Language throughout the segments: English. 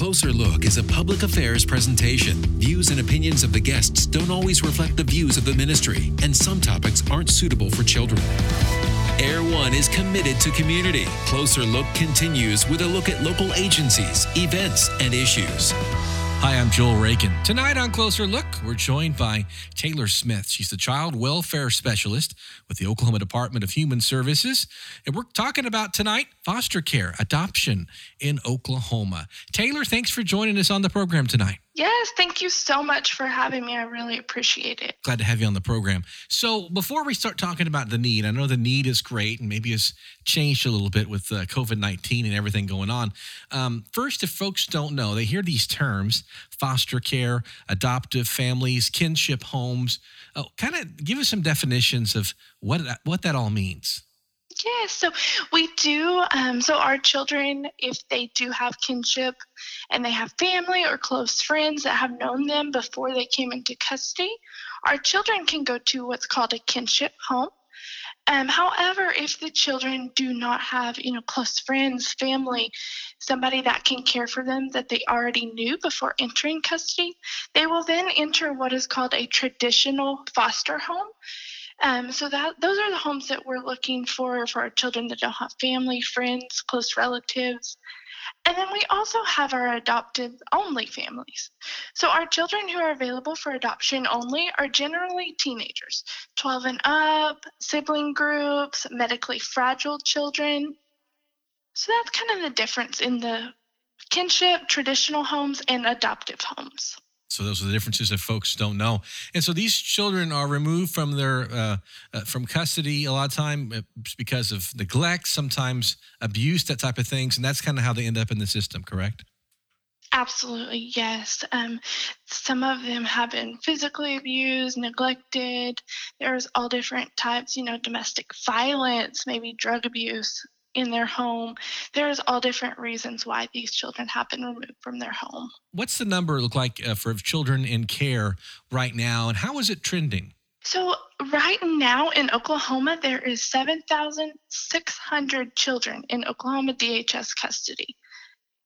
Closer Look is a public affairs presentation. Views and opinions of the guests don't always reflect the views of the ministry, and some topics aren't suitable for children. Air One is committed to community. Closer Look continues with a look at local agencies, events, and issues. Hi, I'm Joel Reagan. Tonight on Closer Look, we're joined by Taylor Smith. She's the Child Welfare Specialist with the Oklahoma Department of Human Services. And we're talking about tonight foster care, adoption in Oklahoma. Taylor, thanks for joining us on the program tonight. Yes, thank you so much for having me. I really appreciate it. Glad to have you on the program. So, before we start talking about the need, I know the need is great and maybe it's changed a little bit with uh, COVID 19 and everything going on. Um, first, if folks don't know, they hear these terms foster care, adoptive families, kinship homes. Uh, kind of give us some definitions of what, what that all means. Yes, so we do. Um, so our children, if they do have kinship and they have family or close friends that have known them before they came into custody, our children can go to what's called a kinship home. Um, however, if the children do not have, you know, close friends, family, somebody that can care for them that they already knew before entering custody, they will then enter what is called a traditional foster home. Um, so that those are the homes that we're looking for for our children that don't have family, friends, close relatives. And then we also have our adopted only families. So our children who are available for adoption only are generally teenagers, 12 and up, sibling groups, medically fragile children. So that's kind of the difference in the kinship, traditional homes, and adoptive homes. So those are the differences that folks don't know. And so these children are removed from their uh, uh, from custody a lot of time uh, because of neglect, sometimes abuse, that type of things, and that's kind of how they end up in the system. Correct? Absolutely, yes. Um, some of them have been physically abused, neglected. There's all different types, you know, domestic violence, maybe drug abuse, in their home. There's all different reasons why these children have been removed from their home. What's the number look like uh, for children in care right now, and how is it trending? So, right now in Oklahoma, there is 7,600 children in Oklahoma DHS custody.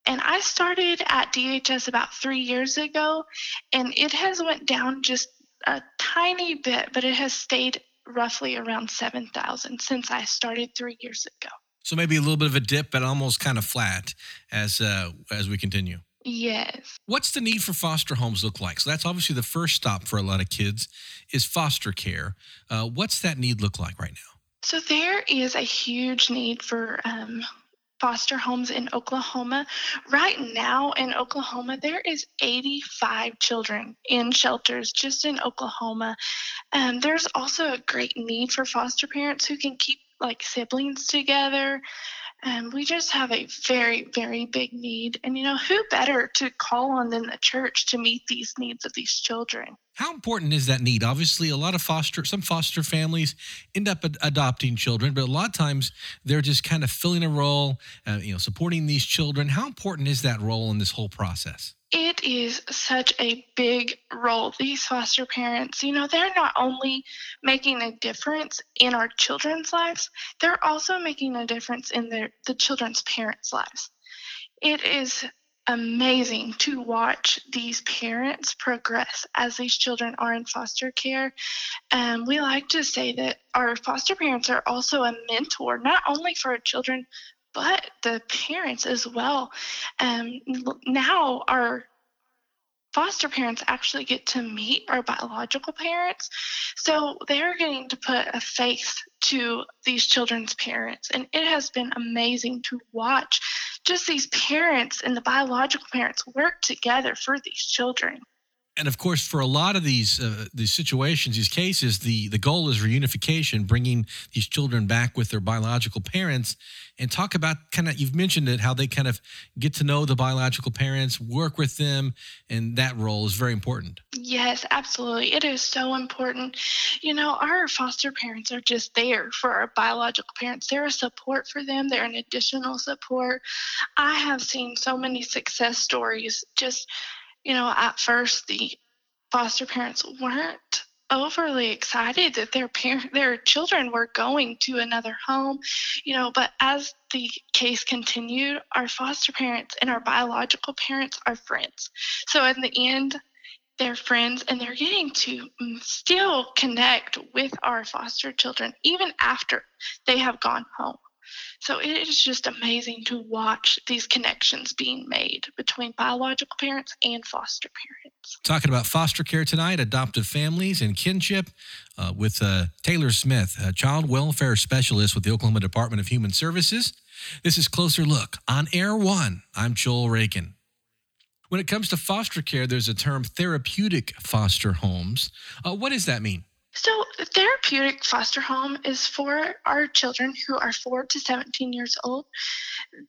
And I started at DHS about three years ago, and it has went down just a tiny bit, but it has stayed roughly around 7,000 since I started three years ago. So maybe a little bit of a dip, but almost kind of flat as uh, as we continue. Yes. What's the need for foster homes look like? So that's obviously the first stop for a lot of kids is foster care. Uh, what's that need look like right now? So there is a huge need for um, foster homes in Oklahoma. Right now in Oklahoma, there is 85 children in shelters just in Oklahoma. And there's also a great need for foster parents who can keep like siblings together. And we just have a very, very big need. And, you know, who better to call on than the church to meet these needs of these children? How important is that need? Obviously, a lot of foster, some foster families end up ad- adopting children, but a lot of times they're just kind of filling a role, uh, you know, supporting these children. How important is that role in this whole process? it is such a big role. These foster parents, you know, they're not only making a difference in our children's lives, they're also making a difference in their the children's parents' lives. It is amazing to watch these parents progress as these children are in foster care. And um, we like to say that our foster parents are also a mentor, not only for our children, but the parents as well. Um, now our foster parents actually get to meet our biological parents. So they're getting to put a face to these children's parents. And it has been amazing to watch just these parents and the biological parents work together for these children and of course, for a lot of these uh, these situations, these cases, the the goal is reunification, bringing these children back with their biological parents, and talk about kind of you've mentioned it, how they kind of get to know the biological parents, work with them, and that role is very important. Yes, absolutely, it is so important. You know, our foster parents are just there for our biological parents. They're a support for them. They're an additional support. I have seen so many success stories just you know, at first the foster parents weren't overly excited that their parent their children were going to another home you know but as the case continued, our foster parents and our biological parents are friends. So in the end, they're friends and they're getting to still connect with our foster children even after they have gone home. So it is just amazing to watch these connections being made between biological parents and foster parents. Talking about foster care tonight, adoptive families and kinship uh, with uh, Taylor Smith, a child welfare specialist with the Oklahoma Department of Human Services. This is Closer Look on Air One. I'm Joel Rakin. When it comes to foster care, there's a term therapeutic foster homes. Uh, what does that mean? So, the therapeutic foster home is for our children who are 4 to 17 years old.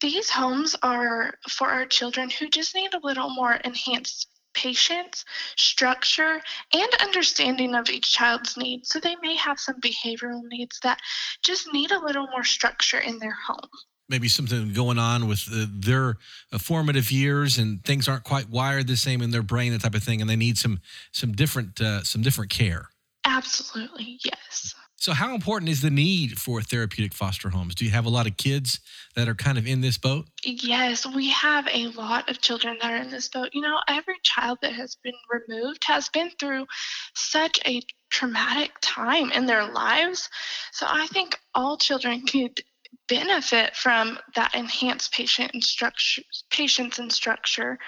These homes are for our children who just need a little more enhanced patience, structure, and understanding of each child's needs. So, they may have some behavioral needs that just need a little more structure in their home maybe something going on with uh, their uh, formative years and things aren't quite wired the same in their brain that type of thing and they need some some different uh, some different care Absolutely, yes. So, how important is the need for therapeutic foster homes? Do you have a lot of kids that are kind of in this boat? Yes, we have a lot of children that are in this boat. You know, every child that has been removed has been through such a traumatic time in their lives. So, I think all children could benefit from that enhanced patient and structure, patience and structure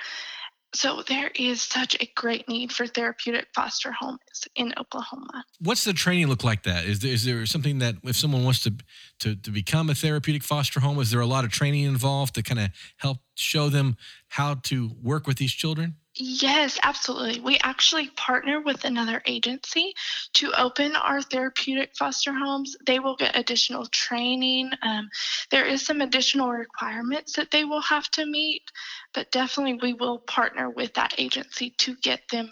so there is such a great need for therapeutic foster homes in Oklahoma. What's the training look like that? Is there, is there something that if someone wants to, to, to become a therapeutic foster home, is there a lot of training involved to kind of help show them how to work with these children? Yes, absolutely. We actually partner with another agency to open our therapeutic foster homes. They will get additional training. Um, there is some additional requirements that they will have to meet, but definitely we will partner with that agency to get them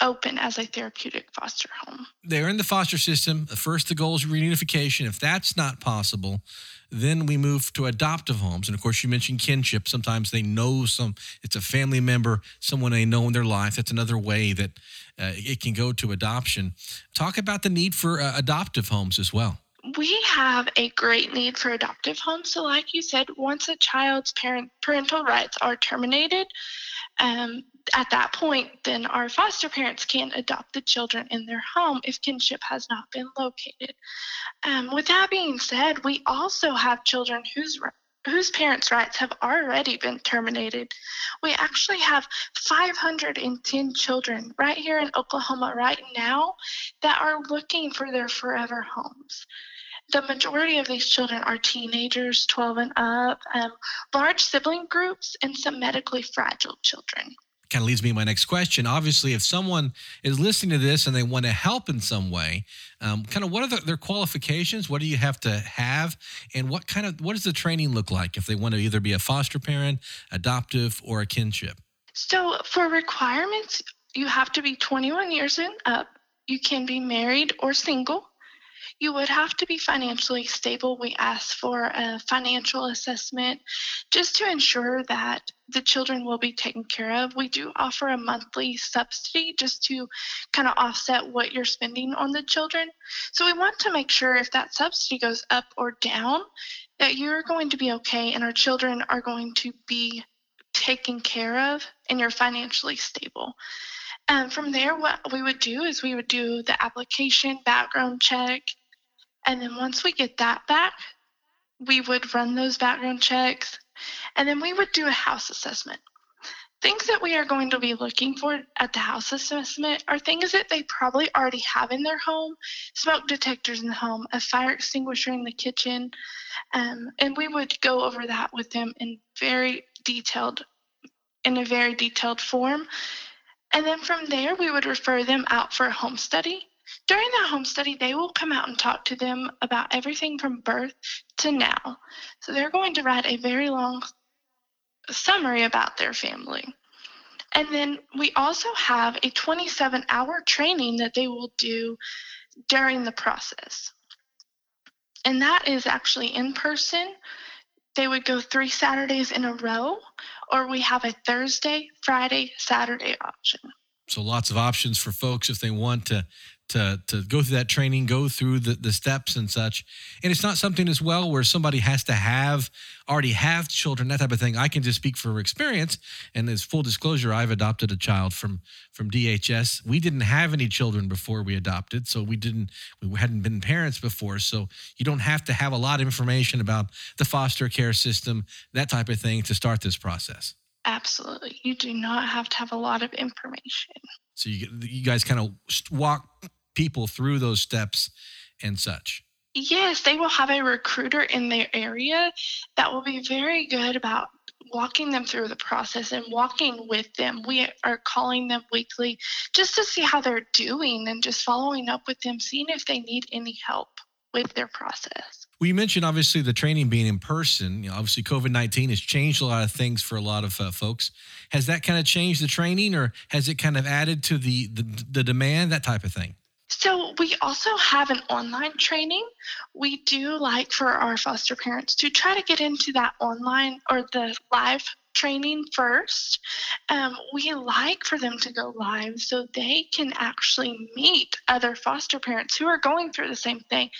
open as a therapeutic foster home. They're in the foster system. First, the goal is reunification. If that's not possible, then we move to adoptive homes. And of course, you mentioned kinship. Sometimes they know some, it's a family member, someone they know in their life. That's another way that uh, it can go to adoption. Talk about the need for uh, adoptive homes as well we have a great need for adoptive homes. So, like you said, once a child's parent parental rights are terminated, um, at that point, then our foster parents can adopt the children in their home if kinship has not been located. Um, with that being said, we also have children whose whose parents' rights have already been terminated. We actually have 510 children right here in Oklahoma right now that are looking for their forever homes. The majority of these children are teenagers, 12 and up, um, large sibling groups, and some medically fragile children kind of leads me to my next question. Obviously, if someone is listening to this and they want to help in some way, um, kind of what are the, their qualifications? What do you have to have, and what kind of what does the training look like if they want to either be a foster parent, adoptive, or a kinship? So, for requirements, you have to be 21 years and up. You can be married or single. You would have to be financially stable. We ask for a financial assessment just to ensure that the children will be taken care of. We do offer a monthly subsidy just to kind of offset what you're spending on the children. So we want to make sure if that subsidy goes up or down, that you're going to be okay and our children are going to be taken care of and you're financially stable. And from there, what we would do is we would do the application background check. And then once we get that back, we would run those background checks and then we would do a house assessment. Things that we are going to be looking for at the house assessment are things that they probably already have in their home smoke detectors in the home, a fire extinguisher in the kitchen. Um, and we would go over that with them in very detailed in a very detailed form. And then from there, we would refer them out for a home study. During that home study, they will come out and talk to them about everything from birth to now. So they're going to write a very long summary about their family. And then we also have a 27 hour training that they will do during the process. And that is actually in person. They would go three Saturdays in a row, or we have a Thursday, Friday, Saturday option. So lots of options for folks if they want to to to go through that training, go through the, the steps and such. And it's not something as well where somebody has to have already have children, that type of thing. I can just speak for experience. And as full disclosure, I've adopted a child from from DHS. We didn't have any children before we adopted, so we didn't we hadn't been parents before. So you don't have to have a lot of information about the foster care system, that type of thing to start this process. Absolutely. You do not have to have a lot of information. So you you guys kind of walk people through those steps and such. Yes, they will have a recruiter in their area that will be very good about walking them through the process and walking with them. We are calling them weekly just to see how they're doing and just following up with them, seeing if they need any help with their process. Well, you mentioned obviously the training being in person. You know, obviously, COVID 19 has changed a lot of things for a lot of uh, folks. Has that kind of changed the training or has it kind of added to the, the, the demand, that type of thing? So, we also have an online training. We do like for our foster parents to try to get into that online or the live training first. Um, we like for them to go live so they can actually meet other foster parents who are going through the same thing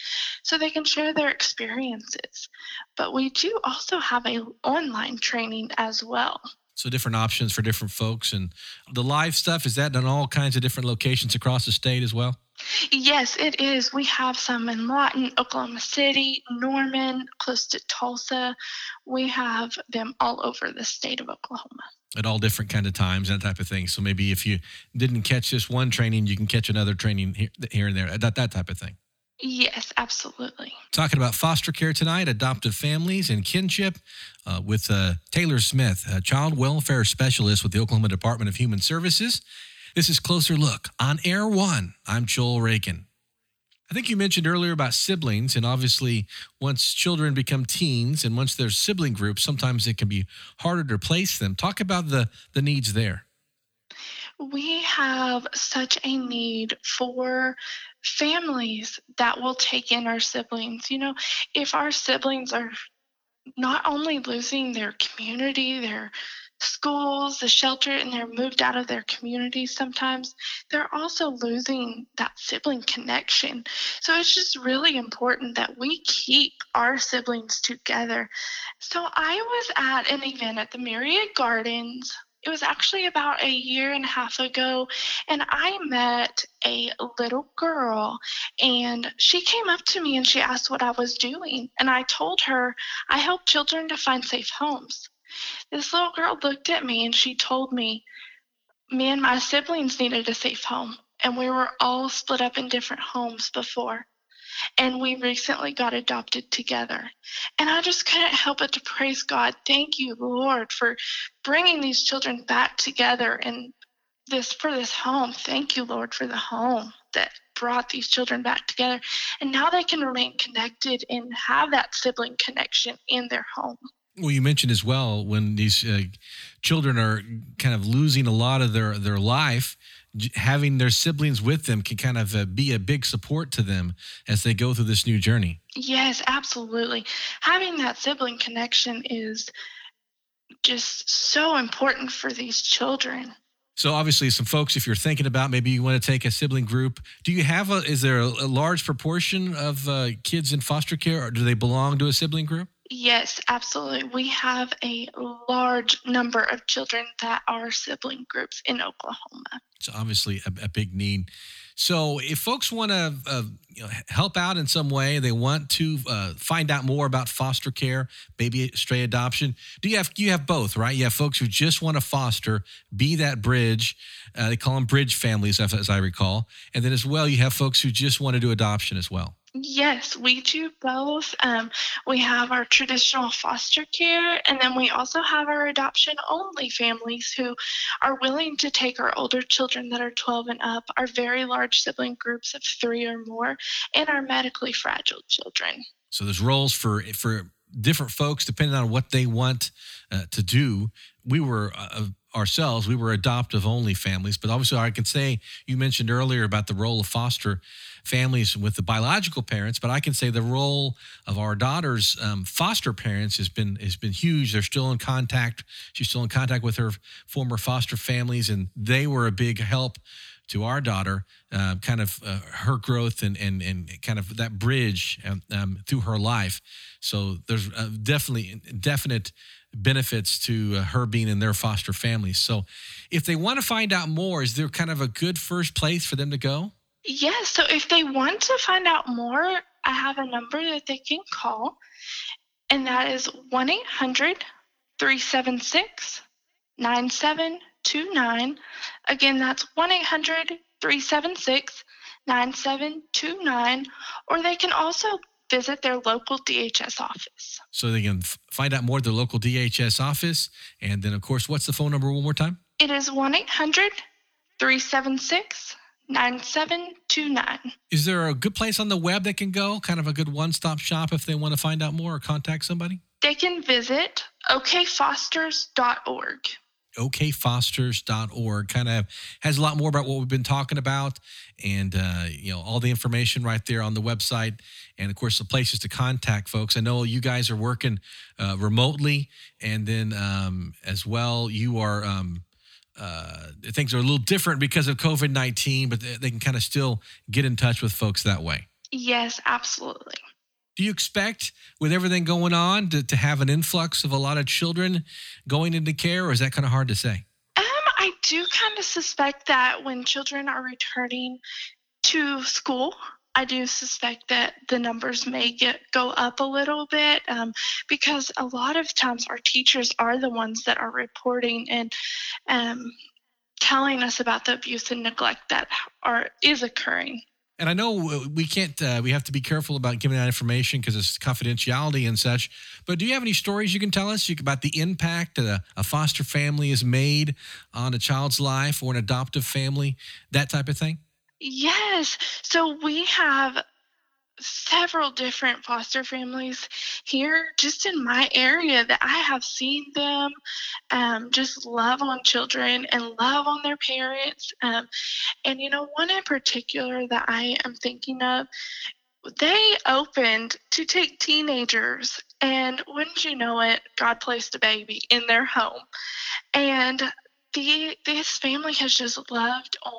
so they can share their experiences. But we do also have a online training as well. So different options for different folks and the live stuff is that in all kinds of different locations across the state as well? Yes, it is. We have some in Lawton, Oklahoma City, Norman, close to Tulsa. We have them all over the state of Oklahoma. At all different kind of times, that type of thing. So maybe if you didn't catch this one training, you can catch another training here, here and there. That that type of thing. Yes, absolutely. Talking about foster care tonight, adoptive families and kinship uh, with uh, Taylor Smith, a child welfare specialist with the Oklahoma Department of Human Services. This is Closer Look on Air One. I'm Joel Rakin. I think you mentioned earlier about siblings, and obviously, once children become teens and once there's sibling groups, sometimes it can be harder to place them. Talk about the, the needs there. We have such a need for families that will take in our siblings. You know, if our siblings are not only losing their community, their schools, the shelter, and they're moved out of their communities sometimes, they're also losing that sibling connection. So it's just really important that we keep our siblings together. So I was at an event at the Myriad Gardens it was actually about a year and a half ago, and I met a little girl, and she came up to me and she asked what I was doing. And I told her I help children to find safe homes. This little girl looked at me and she told me, Me and my siblings needed a safe home, and we were all split up in different homes before. And we recently got adopted together. And I just couldn't help but to praise God. Thank you, Lord, for bringing these children back together and this for this home. Thank you, Lord, for the home that brought these children back together. And now they can remain connected and have that sibling connection in their home. Well, you mentioned as well when these uh, children are kind of losing a lot of their their life, having their siblings with them can kind of uh, be a big support to them as they go through this new journey. Yes, absolutely. Having that sibling connection is just so important for these children. So obviously, some folks, if you're thinking about maybe you want to take a sibling group, do you have a? Is there a, a large proportion of uh, kids in foster care, or do they belong to a sibling group? Yes, absolutely. We have a large number of children that are sibling groups in Oklahoma. It's obviously a, a big need. So, if folks want to uh, you know, help out in some way, they want to uh, find out more about foster care, baby stray adoption. Do you have you have both, right? You have folks who just want to foster, be that bridge. Uh, they call them bridge families, as I recall, and then as well, you have folks who just want to do adoption as well. Yes, we do both. Um, we have our traditional foster care, and then we also have our adoption only families who are willing to take our older children that are 12 and up, our very large sibling groups of three or more, and our medically fragile children. So there's roles for for different folks depending on what they want uh, to do. We were uh, ourselves. We were adoptive only families, but obviously, I can say you mentioned earlier about the role of foster families with the biological parents, but I can say the role of our daughter's um, foster parents has been has been huge. They're still in contact. She's still in contact with her former foster families, and they were a big help to our daughter, uh, kind of uh, her growth and, and and kind of that bridge um, um, through her life. So there's uh, definitely definite benefits to uh, her being in their foster families. So if they want to find out more, is there kind of a good first place for them to go? Yes. So if they want to find out more, I have a number that they can call, and that is 1 800 376 9729. Again, that's 1 800 376 9729. Or they can also visit their local DHS office. So they can f- find out more at their local DHS office. And then, of course, what's the phone number one more time? It is 1 800 376 9729. Is there a good place on the web they can go? Kind of a good one stop shop if they want to find out more or contact somebody? They can visit okfosters.org okfosters.org kind of has a lot more about what we've been talking about and uh, you know all the information right there on the website and of course the places to contact folks. I know you guys are working uh, remotely and then um, as well you are um, uh, things are a little different because of covid-19 but they, they can kind of still get in touch with folks that way. Yes absolutely do you expect, with everything going on, to, to have an influx of a lot of children going into care, or is that kind of hard to say? Um, I do kind of suspect that when children are returning to school, I do suspect that the numbers may get go up a little bit um, because a lot of times our teachers are the ones that are reporting and um, telling us about the abuse and neglect that are is occurring and I know we can't, uh, we have to be careful about giving that information because it's confidentiality and such. But do you have any stories you can tell us about the impact that a, a foster family has made on a child's life or an adoptive family, that type of thing? Yes. So we have several different foster families here just in my area that I have seen them um, just love on children and love on their parents. Um, and, you know, one in particular that I am thinking of, they opened to take teenagers. And wouldn't you know it, God placed a baby in their home. And the, this family has just loved on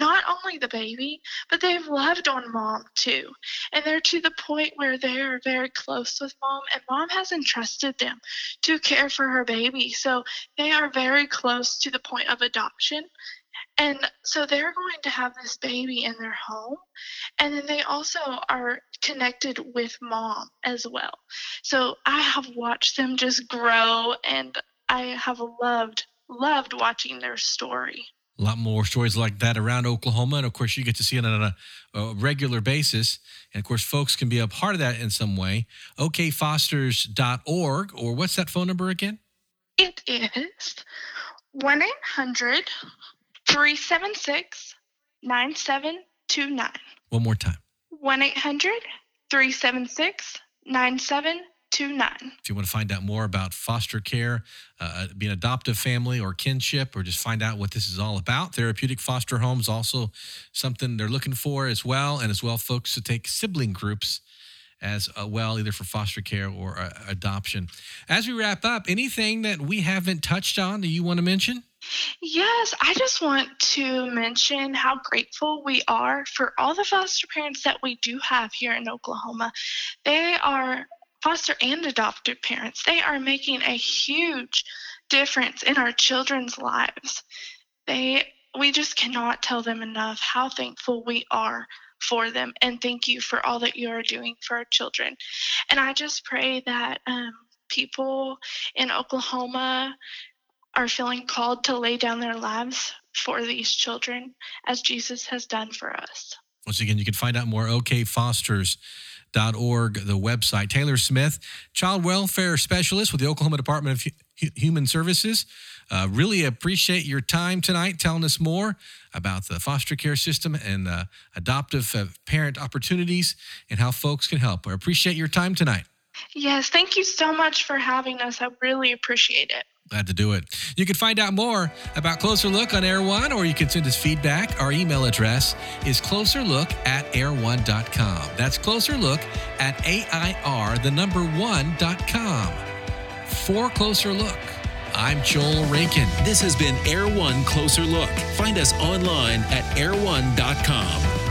not only the baby, but they've loved on mom too. And they're to the point where they are very close with mom, and mom has entrusted them to care for her baby. So they are very close to the point of adoption. And so they're going to have this baby in their home. And then they also are connected with mom as well. So I have watched them just grow and I have loved, loved watching their story a lot more stories like that around Oklahoma. And of course, you get to see it on a, a, regular basis. And of course, folks can be a part of that in some way. okfosters.org, or what's that phone number again? It is 1 800 376 9729. One more time 1 800 376 9729. 29. If you want to find out more about foster care, uh, being an adoptive family or kinship, or just find out what this is all about, therapeutic foster homes also something they're looking for as well, and as well, folks to take sibling groups as uh, well, either for foster care or uh, adoption. As we wrap up, anything that we haven't touched on that you want to mention? Yes, I just want to mention how grateful we are for all the foster parents that we do have here in Oklahoma. They are foster and adoptive parents, they are making a huge difference in our children's lives. They we just cannot tell them enough how thankful we are for them and thank you for all that you are doing for our children. And I just pray that um, people in Oklahoma are feeling called to lay down their lives for these children as Jesus has done for us. Once again, you can find out more OK Fosters org, the website. Taylor Smith, child welfare specialist with the Oklahoma Department of H- Human Services. Uh, really appreciate your time tonight telling us more about the foster care system and uh, adoptive uh, parent opportunities and how folks can help. I appreciate your time tonight. Yes, thank you so much for having us. I really appreciate it. Glad to do it. You can find out more about Closer Look on Air One, or you can send us feedback. Our email address is closerlook at air1.com. That's closer look at AIR, the number one.com. For Closer Look, I'm Joel Rakin. This has been Air One Closer Look. Find us online at air1.com.